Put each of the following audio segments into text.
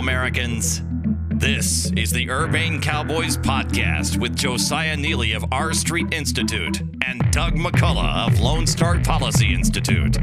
Americans. This is the Urbane Cowboys Podcast with Josiah Neeley of R Street Institute and Doug McCullough of Lone Star Policy Institute.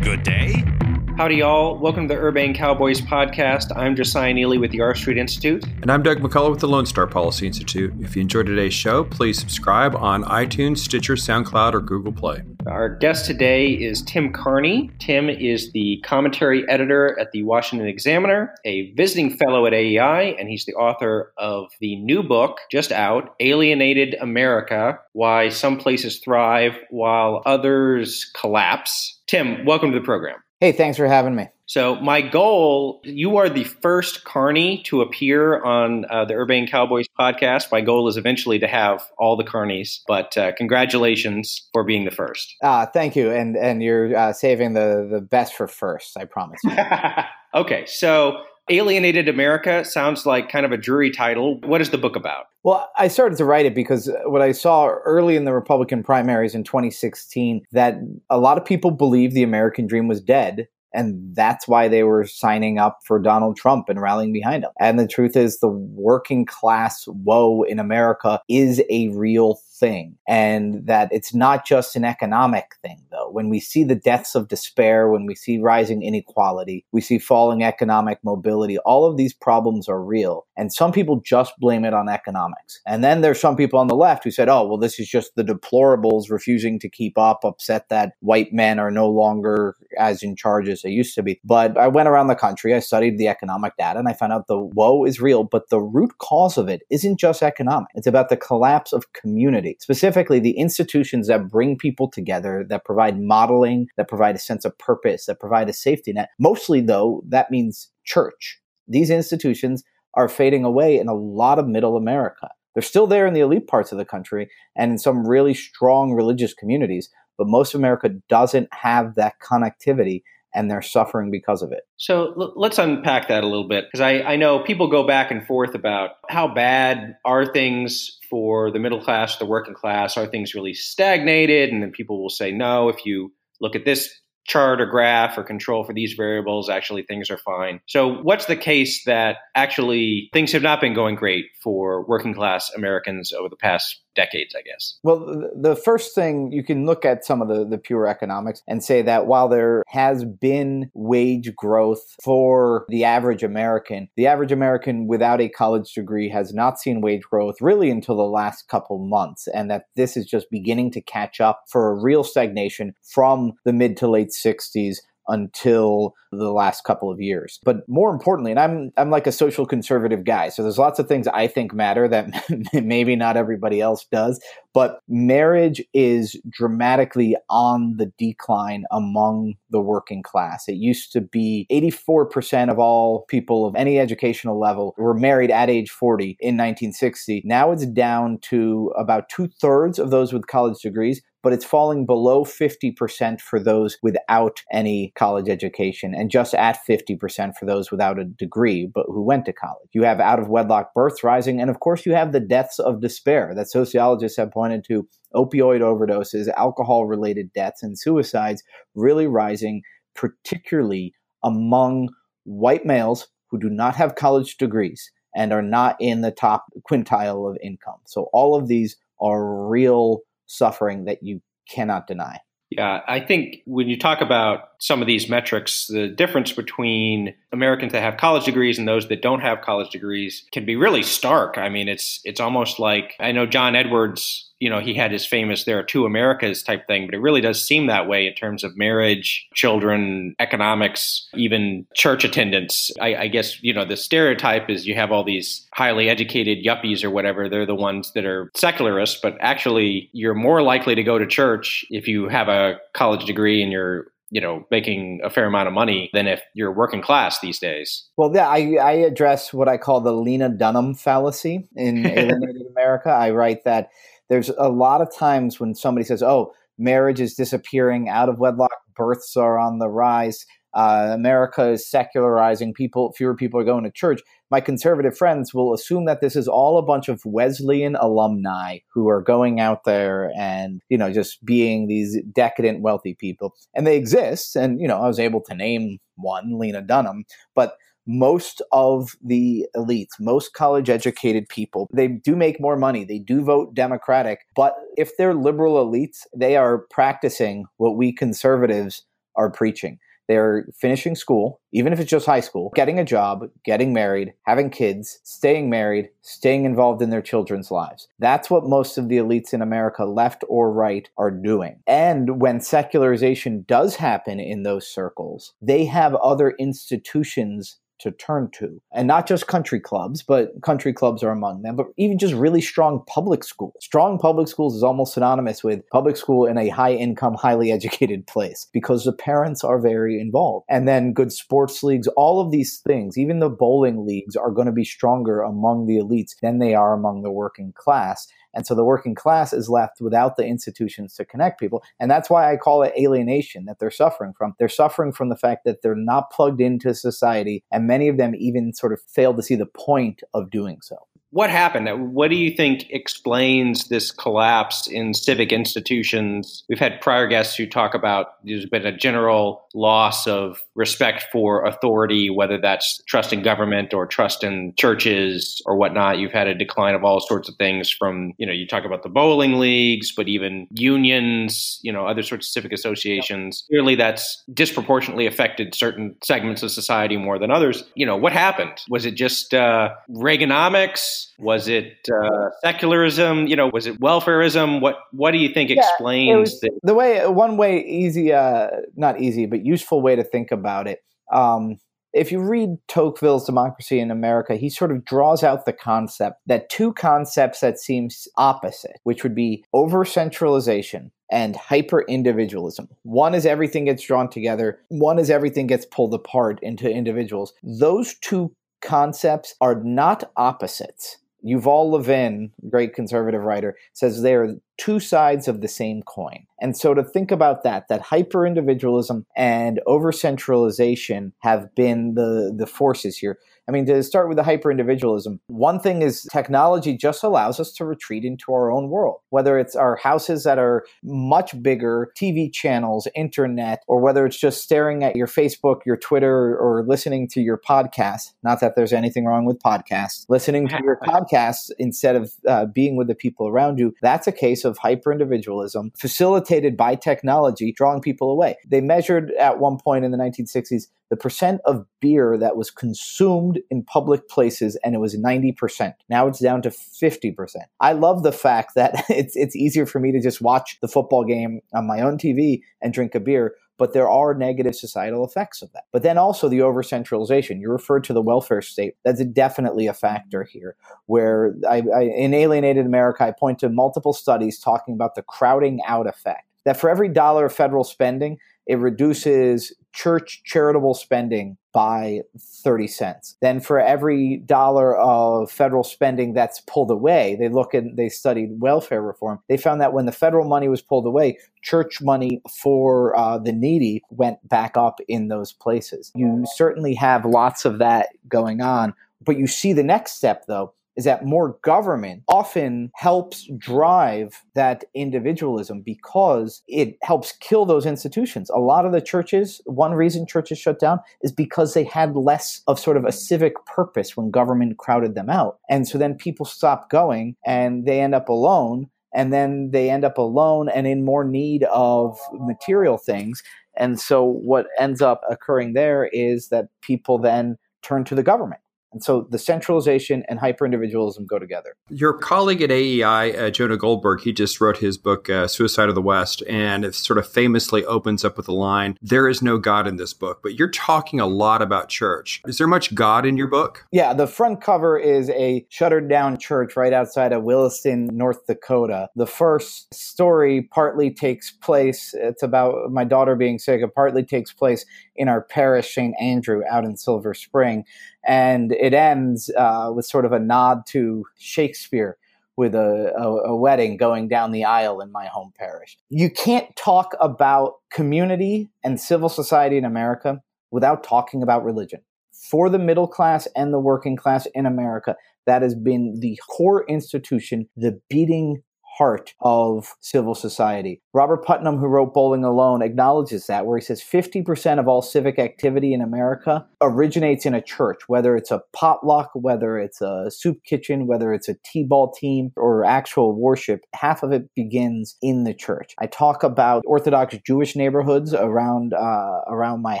Good day. Howdy, y'all. Welcome to the Urbane Cowboys podcast. I'm Josiah Neeley with the R Street Institute. And I'm Doug McCullough with the Lone Star Policy Institute. If you enjoyed today's show, please subscribe on iTunes, Stitcher, SoundCloud, or Google Play. Our guest today is Tim Carney. Tim is the commentary editor at the Washington Examiner, a visiting fellow at AEI, and he's the author of the new book just out, Alienated America Why Some Places Thrive While Others Collapse. Tim, welcome to the program. Hey, thanks for having me. So, my goal, you are the first Carney to appear on uh, the Urbane Cowboys podcast. My goal is eventually to have all the Carneys, but uh, congratulations for being the first. Uh, thank you. And, and you're uh, saving the, the best for first, I promise. okay, so Alienated America sounds like kind of a jury title. What is the book about? Well, I started to write it because what I saw early in the Republican primaries in 2016 that a lot of people believed the American dream was dead and that's why they were signing up for Donald Trump and rallying behind him. And the truth is, the working class woe in America is a real thing. And that it's not just an economic thing, though. When we see the deaths of despair, when we see rising inequality, we see falling economic mobility, all of these problems are real. And some people just blame it on economics. And then there's some people on the left who said, oh, well, this is just the deplorables refusing to keep up, upset that white men are no longer as in charge as they used to be. But I went around the country, I studied the economic data, and I found out the woe is real, but the root cause of it isn't just economic. It's about the collapse of community specifically the institutions that bring people together, that provide modeling, that provide a sense of purpose, that provide a safety net. Mostly, though, that means church. These institutions are fading away in a lot of middle America. They're still there in the elite parts of the country and in some really strong religious communities, but most of America doesn't have that connectivity and they're suffering because of it. So l- let's unpack that a little bit because I, I know people go back and forth about how bad are things for the middle class, the working class? Are things really stagnated? And then people will say, no, if you look at this chart or graph or control for these variables, actually things are fine. So, what's the case that actually things have not been going great for working class Americans over the past decades, I guess. Well, the first thing you can look at some of the, the pure economics and say that while there has been wage growth for the average American, the average American without a college degree has not seen wage growth really until the last couple months, and that this is just beginning to catch up for a real stagnation from the mid to late 60s until the last couple of years. But more importantly, and I'm I'm like a social conservative guy, so there's lots of things I think matter that maybe not everybody else does, but marriage is dramatically on the decline among the working class. It used to be 84% of all people of any educational level were married at age 40 in 1960. Now it's down to about two thirds of those with college degrees but it's falling below 50% for those without any college education and just at 50% for those without a degree but who went to college. You have out of wedlock births rising, and of course, you have the deaths of despair that sociologists have pointed to opioid overdoses, alcohol related deaths, and suicides really rising, particularly among white males who do not have college degrees and are not in the top quintile of income. So, all of these are real suffering that you cannot deny. Yeah, I think when you talk about some of these metrics, the difference between Americans that have college degrees and those that don't have college degrees can be really stark. I mean, it's it's almost like I know John Edwards you know, he had his famous "There are two Americas" type thing, but it really does seem that way in terms of marriage, children, economics, even church attendance. I, I guess you know the stereotype is you have all these highly educated yuppies or whatever. They're the ones that are secularists, but actually, you're more likely to go to church if you have a college degree and you're you know making a fair amount of money than if you're working class these days. Well, yeah, I, I address what I call the Lena Dunham fallacy in Alienated America. I write that there's a lot of times when somebody says, "Oh, marriage is disappearing, out of wedlock births are on the rise." Uh, America is secularizing. People, fewer people are going to church. My conservative friends will assume that this is all a bunch of Wesleyan alumni who are going out there and you know just being these decadent, wealthy people, and they exist. And you know, I was able to name one, Lena Dunham, but most of the elites, most college educated people, they do make more money. They do vote Democratic. But if they're liberal elites, they are practicing what we conservatives are preaching. They're finishing school, even if it's just high school, getting a job, getting married, having kids, staying married, staying involved in their children's lives. That's what most of the elites in America, left or right, are doing. And when secularization does happen in those circles, they have other institutions to turn to. And not just country clubs, but country clubs are among them, but even just really strong public schools. Strong public schools is almost synonymous with public school in a high income, highly educated place because the parents are very involved. And then good sports leagues, all of these things, even the bowling leagues are going to be stronger among the elites than they are among the working class. And so the working class is left without the institutions to connect people. And that's why I call it alienation that they're suffering from. They're suffering from the fact that they're not plugged into society, and many of them even sort of fail to see the point of doing so what happened? What do you think explains this collapse in civic institutions? We've had prior guests who talk about there's been a general loss of respect for authority, whether that's trust in government or trust in churches or whatnot. You've had a decline of all sorts of things from, you know, you talk about the bowling leagues, but even unions, you know, other sorts of civic associations. Clearly, that's disproportionately affected certain segments of society more than others. You know, what happened? Was it just uh, Reaganomics? Was it uh, secularism? You know, was it welfareism? What What do you think yeah, explains the-, the way? One way, easy, uh, not easy, but useful way to think about it. Um, if you read Tocqueville's Democracy in America, he sort of draws out the concept that two concepts that seem opposite, which would be over centralization and hyper individualism. One is everything gets drawn together, one is everything gets pulled apart into individuals. Those two concepts are not opposites. Yuval Levin, great conservative writer, says they are two sides of the same coin. And so to think about that, that hyper individualism and over centralization have been the, the forces here. I mean, to start with the hyper individualism, one thing is technology just allows us to retreat into our own world, whether it's our houses that are much bigger, TV channels, internet, or whether it's just staring at your Facebook, your Twitter, or listening to your podcast. Not that there's anything wrong with podcasts. Listening to your podcasts instead of uh, being with the people around you, that's a case of hyper individualism facilitated by technology, drawing people away. They measured at one point in the 1960s the percent of beer that was consumed in public places, and it was 90%. Now it's down to 50%. I love the fact that it's, it's easier for me to just watch the football game on my own TV and drink a beer but there are negative societal effects of that. But then also the over centralization. You referred to the welfare state. That's definitely a factor here. Where I, I, in Alienated America, I point to multiple studies talking about the crowding out effect. That for every dollar of federal spending, it reduces church charitable spending by 30 cents. Then for every dollar of federal spending that's pulled away, they look and they studied welfare reform. They found that when the federal money was pulled away, church money for uh, the needy went back up in those places. You certainly have lots of that going on. But you see the next step, though, is that more government often helps drive that individualism because it helps kill those institutions. A lot of the churches, one reason churches shut down is because they had less of sort of a civic purpose when government crowded them out. And so then people stop going and they end up alone. And then they end up alone and in more need of material things. And so what ends up occurring there is that people then turn to the government and so the centralization and hyper individualism go together. Your colleague at AEI, uh, Jonah Goldberg, he just wrote his book, uh, Suicide of the West, and it sort of famously opens up with the line, There is no God in this book. But you're talking a lot about church. Is there much God in your book? Yeah, the front cover is a shuttered down church right outside of Williston, North Dakota. The first story partly takes place, it's about my daughter being sick, it partly takes place in our parish, St. Andrew, out in Silver Spring. And it ends uh, with sort of a nod to Shakespeare with a, a, a, wedding going down the aisle in my home parish. You can't talk about community and civil society in America without talking about religion. For the middle class and the working class in America, that has been the core institution, the beating heart of civil society. Robert Putnam, who wrote Bowling Alone, acknowledges that, where he says 50% of all civic activity in America originates in a church, whether it's a potluck, whether it's a soup kitchen, whether it's a T ball team, or actual worship. Half of it begins in the church. I talk about Orthodox Jewish neighborhoods around, uh, around my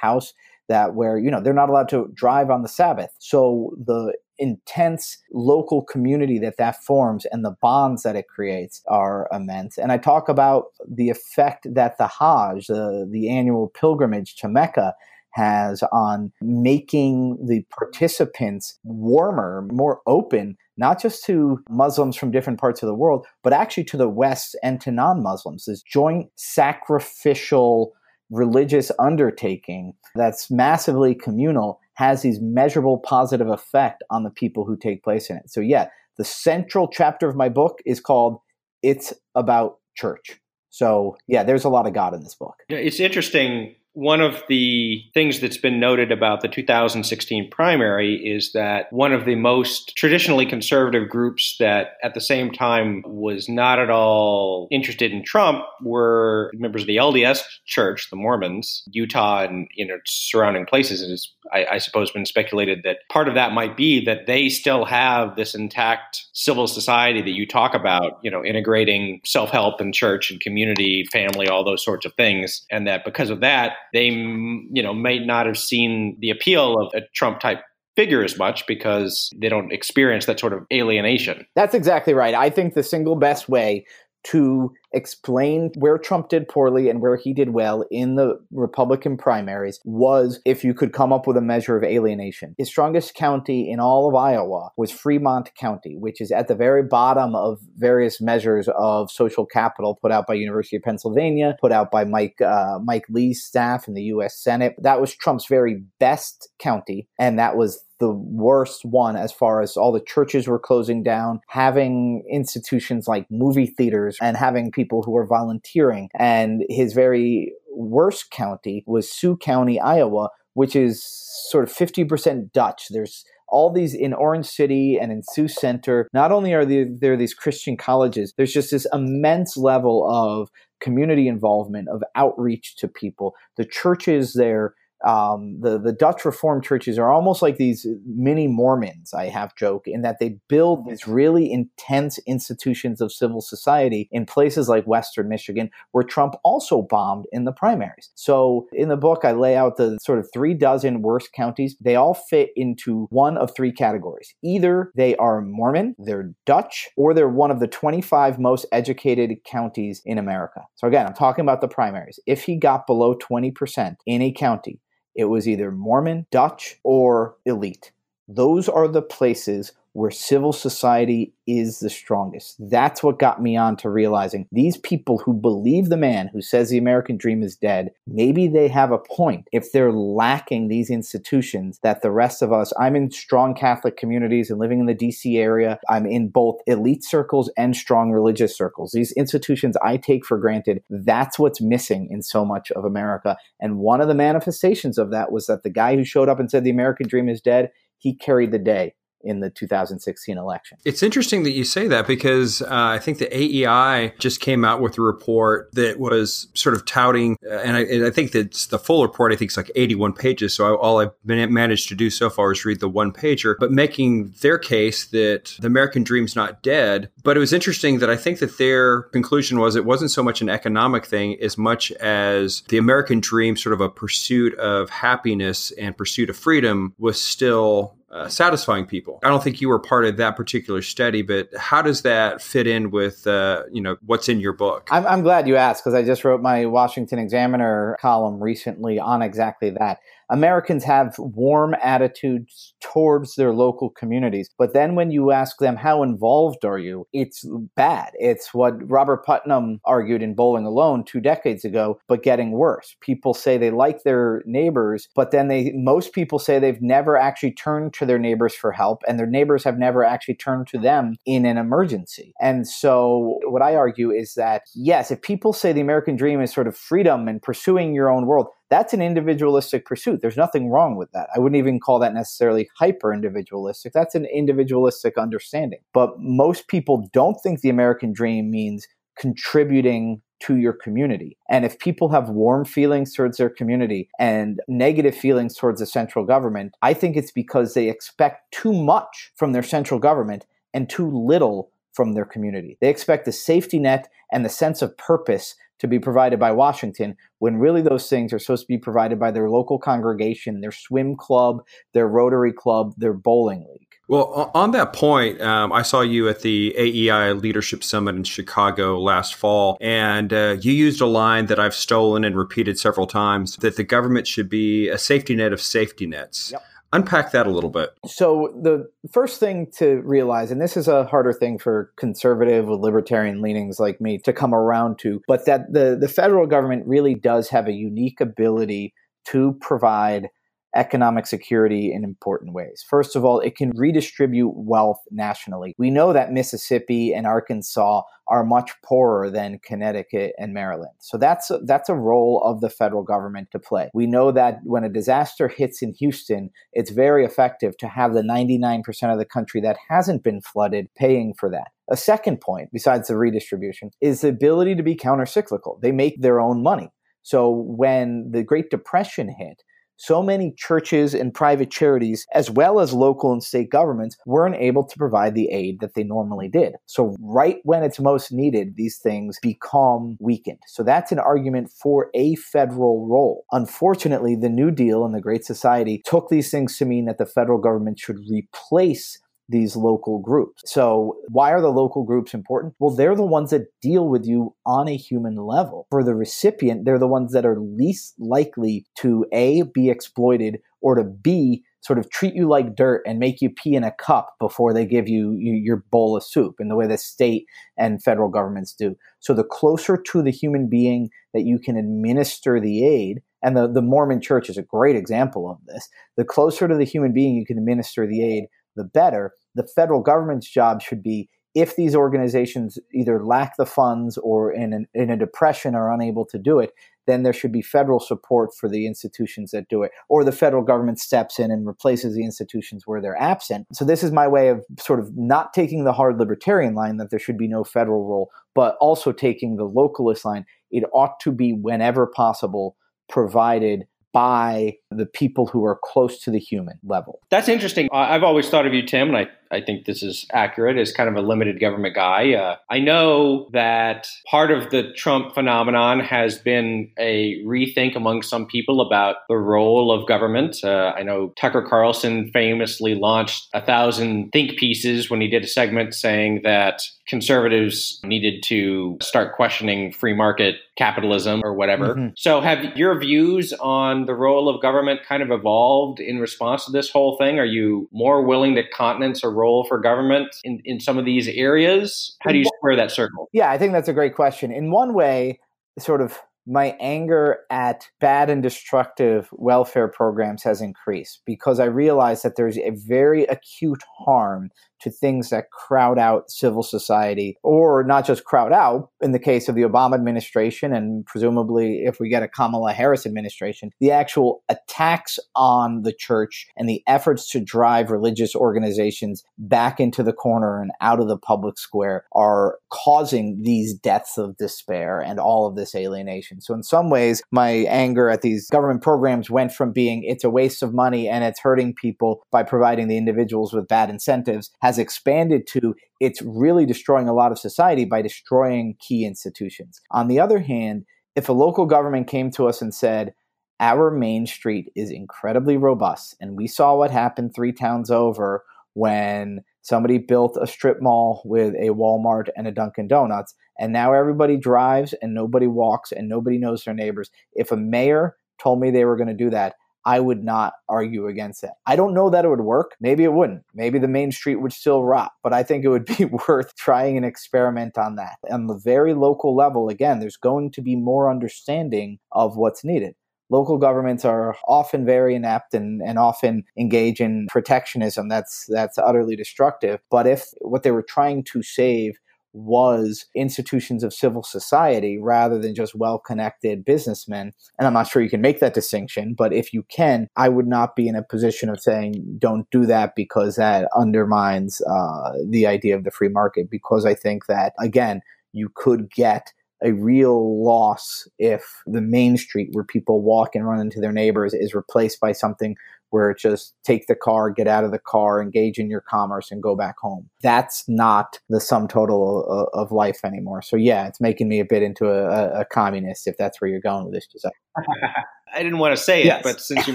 house that where you know they're not allowed to drive on the sabbath so the intense local community that that forms and the bonds that it creates are immense. And I talk about the effect that the Hajj, the, the annual pilgrimage to Mecca, has on making the participants warmer, more open, not just to Muslims from different parts of the world, but actually to the West and to non Muslims. This joint sacrificial religious undertaking that's massively communal has these measurable positive effect on the people who take place in it. So yeah, the central chapter of my book is called It's About Church. So yeah, there's a lot of God in this book. It's interesting one of the things that's been noted about the 2016 primary is that one of the most traditionally conservative groups that at the same time was not at all interested in Trump were members of the LDS Church, the Mormons, Utah and you know surrounding places. And it's, I, I suppose, been speculated that part of that might be that they still have this intact civil society that you talk about, you know, integrating self-help and church and community, family, all those sorts of things, and that because of that they you know may not have seen the appeal of a Trump type figure as much because they don't experience that sort of alienation. That's exactly right. I think the single best way to explain where Trump did poorly and where he did well in the Republican primaries was if you could come up with a measure of alienation. His strongest county in all of Iowa was Fremont County, which is at the very bottom of various measures of social capital put out by University of Pennsylvania, put out by Mike uh, Mike Lee's staff in the U.S. Senate. That was Trump's very best county, and that was the worst one as far as all the churches were closing down, having institutions like movie theaters and having people people who were volunteering. And his very worst county was Sioux County, Iowa, which is sort of 50% Dutch. There's all these in Orange City and in Sioux Center. Not only are there, there these Christian colleges, there's just this immense level of community involvement, of outreach to people. The churches there um, the the Dutch Reformed churches are almost like these mini Mormons. I have joke in that they build these really intense institutions of civil society in places like Western Michigan, where Trump also bombed in the primaries. So in the book, I lay out the sort of three dozen worst counties. They all fit into one of three categories: either they are Mormon, they're Dutch, or they're one of the 25 most educated counties in America. So again, I'm talking about the primaries. If he got below 20% in a county, it was either Mormon, Dutch, or elite. Those are the places where civil society is the strongest. That's what got me on to realizing these people who believe the man who says the American dream is dead, maybe they have a point if they're lacking these institutions that the rest of us, I'm in strong Catholic communities and living in the DC area. I'm in both elite circles and strong religious circles. These institutions I take for granted. That's what's missing in so much of America. And one of the manifestations of that was that the guy who showed up and said the American dream is dead, he carried the day in the 2016 election. It's interesting that you say that because uh, I think the AEI just came out with a report that was sort of touting, uh, and, I, and, I, think that the full report, I think it's like 81 pages. So I, all I've been managed to do so far is read the one pager, but making their case that the American dream's not dead. But it was interesting that I think that their conclusion was it wasn't so much an economic thing as much as the American dream, sort of a pursuit of happiness and pursuit of freedom, was still uh, satisfying people. I don't think you were part of that particular study, but how does that fit in with uh, you know what's in your book? I'm, I'm glad you asked because I just wrote my Washington Examiner column recently on exactly that. Americans have warm attitudes towards their local communities. But then when you ask them, how involved are you? It's bad. It's what Robert Putnam argued in Bowling Alone two decades ago, but getting worse. People say they like their neighbors, but then they, most people say they've never actually turned to their neighbors for help and their neighbors have never actually turned to them in an emergency. And so what I argue is that, yes, if people say the American dream is sort of freedom and pursuing your own world, That's an individualistic pursuit. There's nothing wrong with that. I wouldn't even call that necessarily hyper individualistic. That's an individualistic understanding. But most people don't think the American dream means contributing to your community. And if people have warm feelings towards their community and negative feelings towards the central government, I think it's because they expect too much from their central government and too little from their community. They expect the safety net and the sense of purpose to be provided by Washington when really those things are supposed to be provided by their local congregation, their swim club, their Rotary club, their bowling league. Well, on that point, um, I saw you at the AEI Leadership Summit in Chicago last fall, and uh, you used a line that I've stolen and repeated several times that the government should be a safety net of safety nets. Yep. Unpack that a little bit. So, the first thing to realize, and this is a harder thing for conservative or libertarian leanings like me to come around to, but that the, the federal government really does have a unique ability to provide economic security in important ways. First of all, it can redistribute wealth nationally. We know that Mississippi and Arkansas are much poorer than Connecticut and Maryland. So that's a, that's a role of the federal government to play. We know that when a disaster hits in Houston, it's very effective to have the 99% of the country that hasn't been flooded paying for that. A second point, besides the redistribution, is the ability to be countercyclical. They make their own money. So when the Great Depression hit, so many churches and private charities, as well as local and state governments, weren't able to provide the aid that they normally did. So, right when it's most needed, these things become weakened. So, that's an argument for a federal role. Unfortunately, the New Deal and the Great Society took these things to mean that the federal government should replace these local groups. So, why are the local groups important? Well, they're the ones that deal with you on a human level. For the recipient, they're the ones that are least likely to A, be exploited, or to B, sort of treat you like dirt and make you pee in a cup before they give you, you your bowl of soup in the way the state and federal governments do. So, the closer to the human being that you can administer the aid, and the, the Mormon church is a great example of this. The closer to the human being you can administer the aid, the better. The federal government's job should be if these organizations either lack the funds or in, an, in a depression are unable to do it, then there should be federal support for the institutions that do it, or the federal government steps in and replaces the institutions where they're absent. So, this is my way of sort of not taking the hard libertarian line that there should be no federal role, but also taking the localist line. It ought to be, whenever possible, provided by the people who are close to the human level. That's interesting. I've always thought of you, Tim, and I I think this is accurate as kind of a limited government guy. Uh, I know that part of the Trump phenomenon has been a rethink among some people about the role of government. Uh, I know Tucker Carlson famously launched a thousand think pieces when he did a segment saying that conservatives needed to start questioning free market capitalism or whatever. Mm-hmm. So, have your views on the role of government kind of evolved in response to this whole thing? Are you more willing to countenance a role for government in, in some of these areas? How do you square that circle? Yeah, I think that's a great question. In one way, sort of my anger at bad and destructive welfare programs has increased because I realize that there's a very acute harm to things that crowd out civil society, or not just crowd out, in the case of the Obama administration, and presumably if we get a Kamala Harris administration, the actual attacks on the church and the efforts to drive religious organizations back into the corner and out of the public square are causing these deaths of despair and all of this alienation. So, in some ways, my anger at these government programs went from being it's a waste of money and it's hurting people by providing the individuals with bad incentives has has expanded to it's really destroying a lot of society by destroying key institutions. On the other hand, if a local government came to us and said, our main street is incredibly robust, and we saw what happened three towns over when somebody built a strip mall with a Walmart and a Dunkin' Donuts, and now everybody drives and nobody walks and nobody knows their neighbors. If a mayor told me they were going to do that, I would not argue against it. I don't know that it would work. Maybe it wouldn't. Maybe the main street would still rot, but I think it would be worth trying an experiment on that. On the very local level, again, there's going to be more understanding of what's needed. Local governments are often very inept and, and often engage in protectionism that's that's utterly destructive. But if what they were trying to save was institutions of civil society rather than just well connected businessmen. And I'm not sure you can make that distinction, but if you can, I would not be in a position of saying don't do that because that undermines uh, the idea of the free market. Because I think that, again, you could get a real loss if the main street where people walk and run into their neighbors is replaced by something where it's just take the car, get out of the car, engage in your commerce, and go back home. That's not the sum total of, of life anymore. So, yeah, it's making me a bit into a, a communist if that's where you're going with this, Josiah. I didn't want to say it, but since you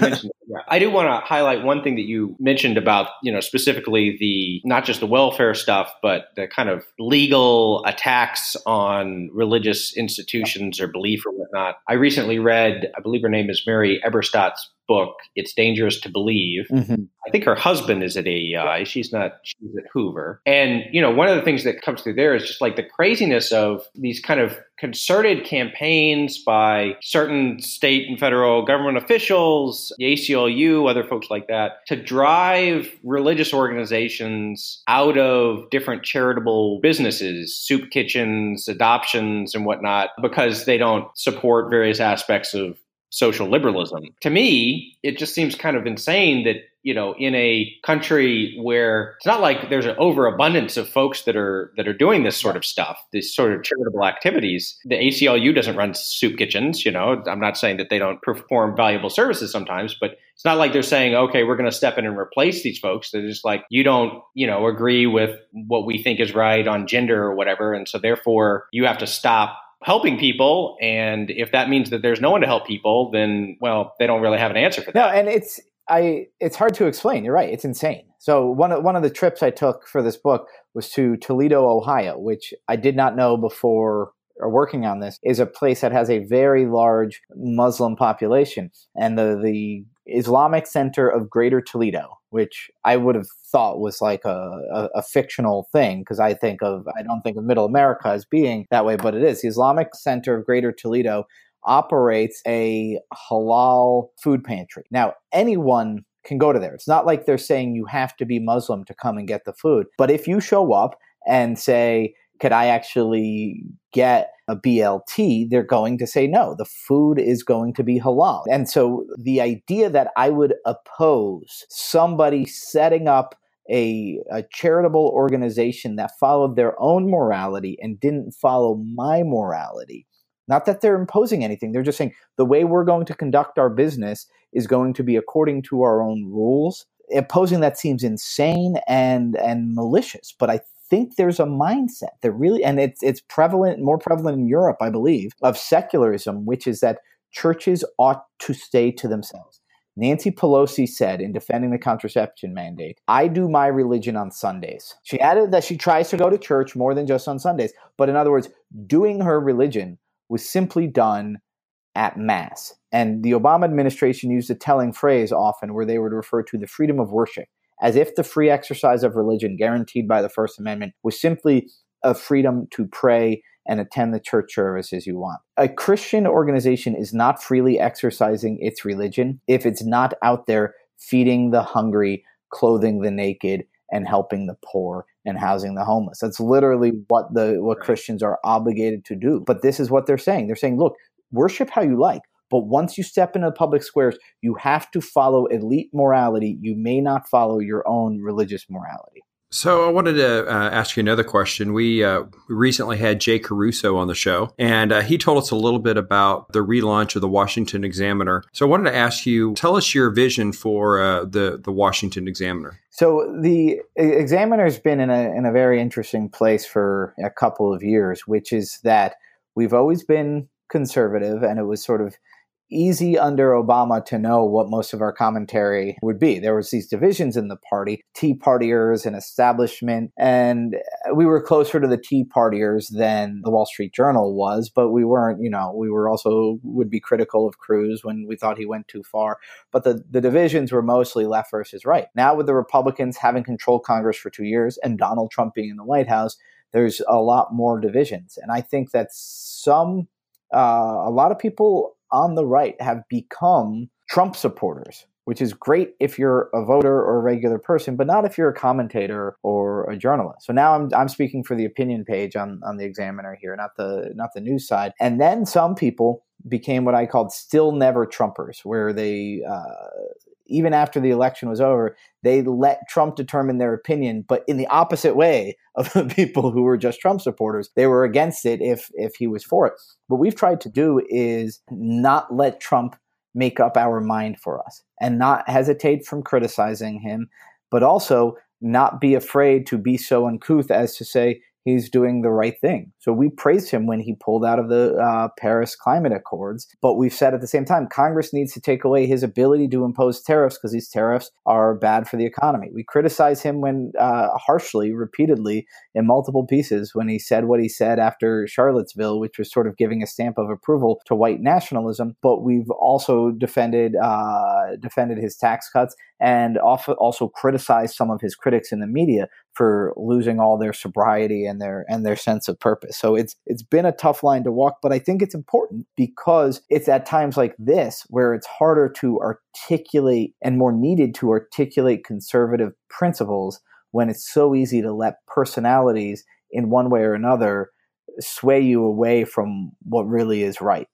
mentioned it, I do want to highlight one thing that you mentioned about, you know, specifically the not just the welfare stuff, but the kind of legal attacks on religious institutions or belief or whatnot. I recently read, I believe her name is Mary Eberstadt's book, It's Dangerous to Believe. Mm-hmm. I think her husband is at AEI. She's not, she's at Hoover. And, you know, one of the things that comes through there is just like the craziness of these kind of concerted campaigns by certain state and federal government officials, the ACLU, other folks like that, to drive religious organizations out of different charitable businesses, soup kitchens, adoptions, and whatnot, because they don't support various aspects of social liberalism. To me, it just seems kind of insane that, you know, in a country where it's not like there's an overabundance of folks that are that are doing this sort of stuff, this sort of charitable activities. The ACLU doesn't run soup kitchens, you know. I'm not saying that they don't perform valuable services sometimes, but it's not like they're saying, okay, we're going to step in and replace these folks. They're just like, you don't, you know, agree with what we think is right on gender or whatever. And so therefore you have to stop helping people and if that means that there's no one to help people then well they don't really have an answer for that no and it's i it's hard to explain. You're right. It's insane. So one of one of the trips i took for this book was to toledo ohio which i did not know before or working on this is a place that has a very large muslim population. And the the islamic center of greater toledo which I would have thought was like a, a, a fictional thing because I think of I don't think of Middle America as being that way, but it is. The Islamic Center of Greater Toledo operates a halal food pantry. Now, anyone can go to there. It's not like they're saying you have to be Muslim to come and get the food. But if you show up and say, could I actually get a BLT, they're going to say no. The food is going to be halal. And so the idea that I would oppose somebody setting up a, a, charitable organization that followed their own morality and didn't follow my morality. Not that they're imposing anything, they're just saying the way we're going to conduct our business is going to be according to our own rules. Opposing that seems insane and and malicious, but I think there's a mindset that really, and it's it's prevalent, more prevalent in Europe, I believe, of secularism, which is that churches ought to stay to themselves. Nancy Pelosi said in defending the contraception mandate, I do my religion on Sundays. She added that she tries to go to church more than just on Sundays. But in other words, doing her religion was simply done at Mass. And the Obama administration used a telling phrase often where they would refer to the freedom of worship as if the free exercise of religion guaranteed by the First Amendment was simply a freedom to pray and attend the church services you want. A Christian organization is not freely exercising its religion if it's not out there feeding the hungry, clothing the naked, and helping the poor and housing the homeless. That's literally what the what. Christians are obligated to do. But this is what they're saying. They're saying, look, worship how you like. But once you step into the public squares, you have to follow elite morality. You may not follow your own religious morality. So I wanted to uh, ask you another question. We uh, recently had Jay Caruso on the show, and uh, he told us a little bit about the relaunch of the Washington Examiner. So I wanted to ask you, tell us your vision for uh, the the Washington Examiner. So the Examiner's been in a in a very interesting place for a couple of years, which is that we've always been conservative, and it was sort of easy under Obama to know what most of our commentary would be. There was these divisions in the party, Tea Partiers and establishment, and we were closer to the Tea Partiers than the Wall Street Journal was, but we weren't, you know, we were also would be critical of Cruz when we thought he went too far. But the, the divisions were mostly left versus right. Now with the Republicans having controlled Congress for two years and Donald Trump being in the White House, there's a lot more divisions. And I think that some uh, a lot of people on the right have become Trump supporters, which is great if you're a voter or a regular person, but not if you're a commentator or a journalist. So now I'm, I'm speaking for the opinion page on, on the examiner here, not the not the news side. And then some people became what I called still never Trumpers, where they uh, even after the election was over, they let Trump determine their opinion, but in the opposite way of the people who were just Trump supporters. They were against it if if he was for it. What we've tried to do is not let Trump make up our mind for us and not hesitate from criticizing him, but also not be afraid to be so uncouth as to say, he's doing the right thing. So we praised him when he pulled out of the uh, Paris Climate Accords. But we've said at the same time, Congress needs to take away his ability to impose tariffs because these tariffs are bad for the economy. We criticize him when uh, harshly, repeatedly, in multiple pieces when he said what he said after Charlottesville, which was sort of giving a stamp of approval to white nationalism. But we've also defended uh, defended his tax cuts and also criticized some of his critics in the media for losing all their sobriety and their and their sense of purpose. So it's it's been a tough line to walk, but I think it's important because it's at times like this where it's harder to articulate and more needed to articulate conservative principles when it's so easy to let personalities in one way or another sway you away from what really is right.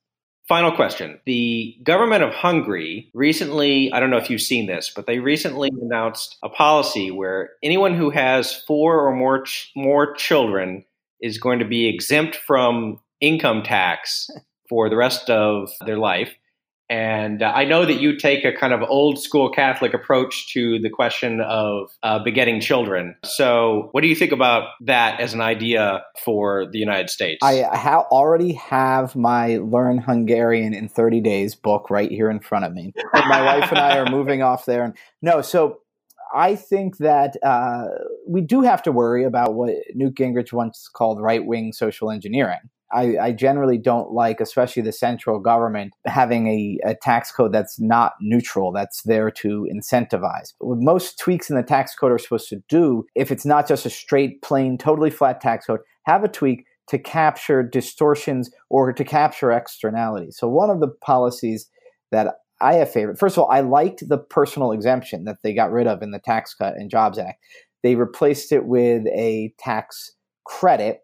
Final question. The government of Hungary recently, I don't know if you've seen this, but they recently announced a policy where anyone who has four or more ch- more children is going to be exempt from income tax for the rest of their life. And uh, I know that you take a kind of old school Catholic approach to the question of uh, begetting children. So, what do you think about that as an idea for the United States? I ha- already have my Learn Hungarian in 30 Days book right here in front of me. my wife and I are moving off there. And no, so I think that uh, we do have to worry about what Newt Gingrich once called right wing social engineering. I, I, generally don't like, especially the central government, having a, a, tax code that's not neutral, that's there to incentivize. What most tweaks in the tax code are supposed to do, if it's not just a straight, plain, totally flat tax code, have a tweak to capture distortions or to capture externalities. So, one of the policies that I have favored, first of all, I liked the personal exemption that they got rid of in the Tax Cut and Jobs Act. They replaced it with a tax credit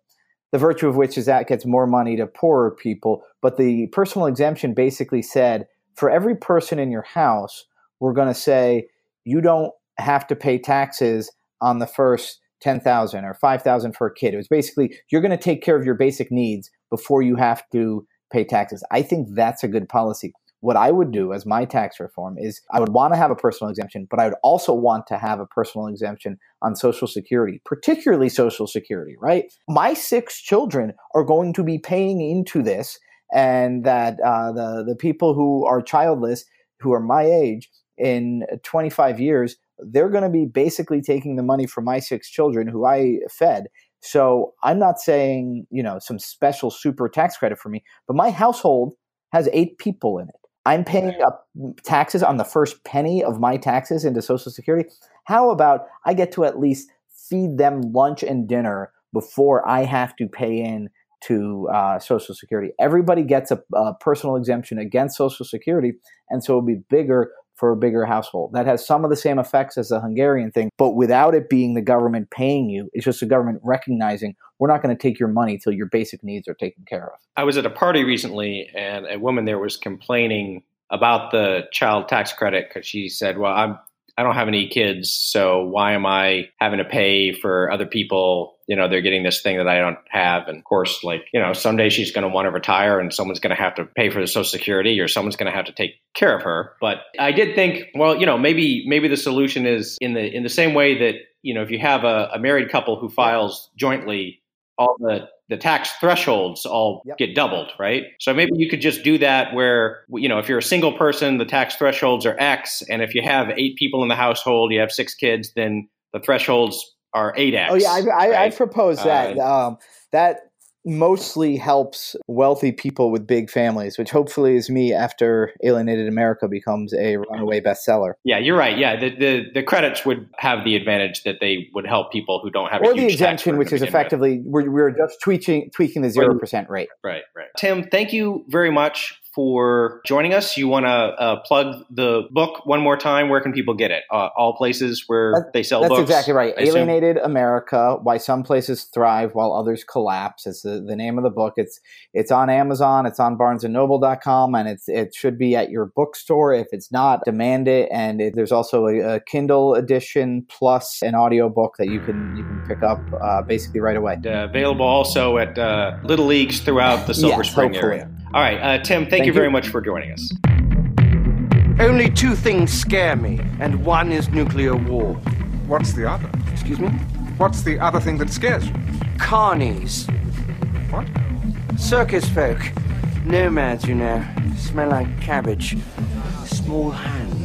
the virtue of which is that gets more money to poorer people. But the personal exemption basically said for every person in your house, we're going to say you don't have to pay taxes on the first 10,000 or 5,000 for a kid. It was basically you're going to take care of your basic needs before you have to pay taxes. I think that's a good policy what I would do as my tax reform is I would want to have a personal exemption, but I would also want to have a personal exemption on Social Security, particularly Social Security, right? My six children are going to be paying into this, and that uh, the, the people who are childless, who are my age, in 25 years, they're going to be basically taking the money from my six children who I fed. So I'm not saying, you know, some special super tax credit for me, but my household has eight people in it I'm paying up taxes on the first penny of my taxes into Social Security. How about I get to at least feed them lunch and dinner before I have to pay in to uh, Social Security? Everybody gets a, a personal exemption against Social Security, and so it'll be bigger for a bigger household. That has some of the same effects as the Hungarian thing, but without it being the government paying you, it's just the government recognizing we're not going to take your money till your basic needs are taken care of. I was at a party recently and a woman there was complaining about the child tax credit because she said, "Well, I'm I don't have any kids, so why am I having to pay for other people? You know, they're getting this thing that I don't have. And of course, like, you know, someday she's going to want to retire and someone's going to have to pay for the social security or someone's going to have to take care of her. But I did think, well, you know, maybe, maybe the solution is in the, in the same way that, you know, if you have a, a married couple who files jointly, all the the tax thresholds all yep. get doubled, right? So maybe you could just do that where, you know, if you're a single person, the tax thresholds are X. And if you have eight people in the household, you have six kids, then the thresholds are 8X. Oh, yeah. I, I, right? I propose that. Uh, um, that mostly helps wealthy people with big families, which hopefully is me after Alienated America becomes a runaway bestseller. Yeah, you're right. Yeah, the, the, the credits would have the advantage that they would help people who don't have or the exemption, which is effectively we're, we're just tweaking tweaking the zero percent rate. Right, right. Tim, thank you very much for joining us. You want to uh, plug the book one more time? Where can people get it? Uh, all places where that, they sell that's books. That's exactly right. Alienated America: Why Some Places Thrive While Others Collapse. Is the, the name of the book. It's it's on Amazon. It's on BarnesandNoble.com, and it's it should be at your bookstore. If it's not, demand it. And it, there's also a, a, Kindle edition plus an audio book that you can you can pick up uh, basically right away. Uh, available also at uh, Little Leagues throughout the Silver yes, Spring hopefully. area. All right, uh, Tim, thank, thank you very you. much for joining us. Only two things scare me, and one is nuclear war. What's the other? Excuse me? What's the other thing that scares you? Carnies. What? Circus folk. Nomads, you know. Smell like cabbage. Small hands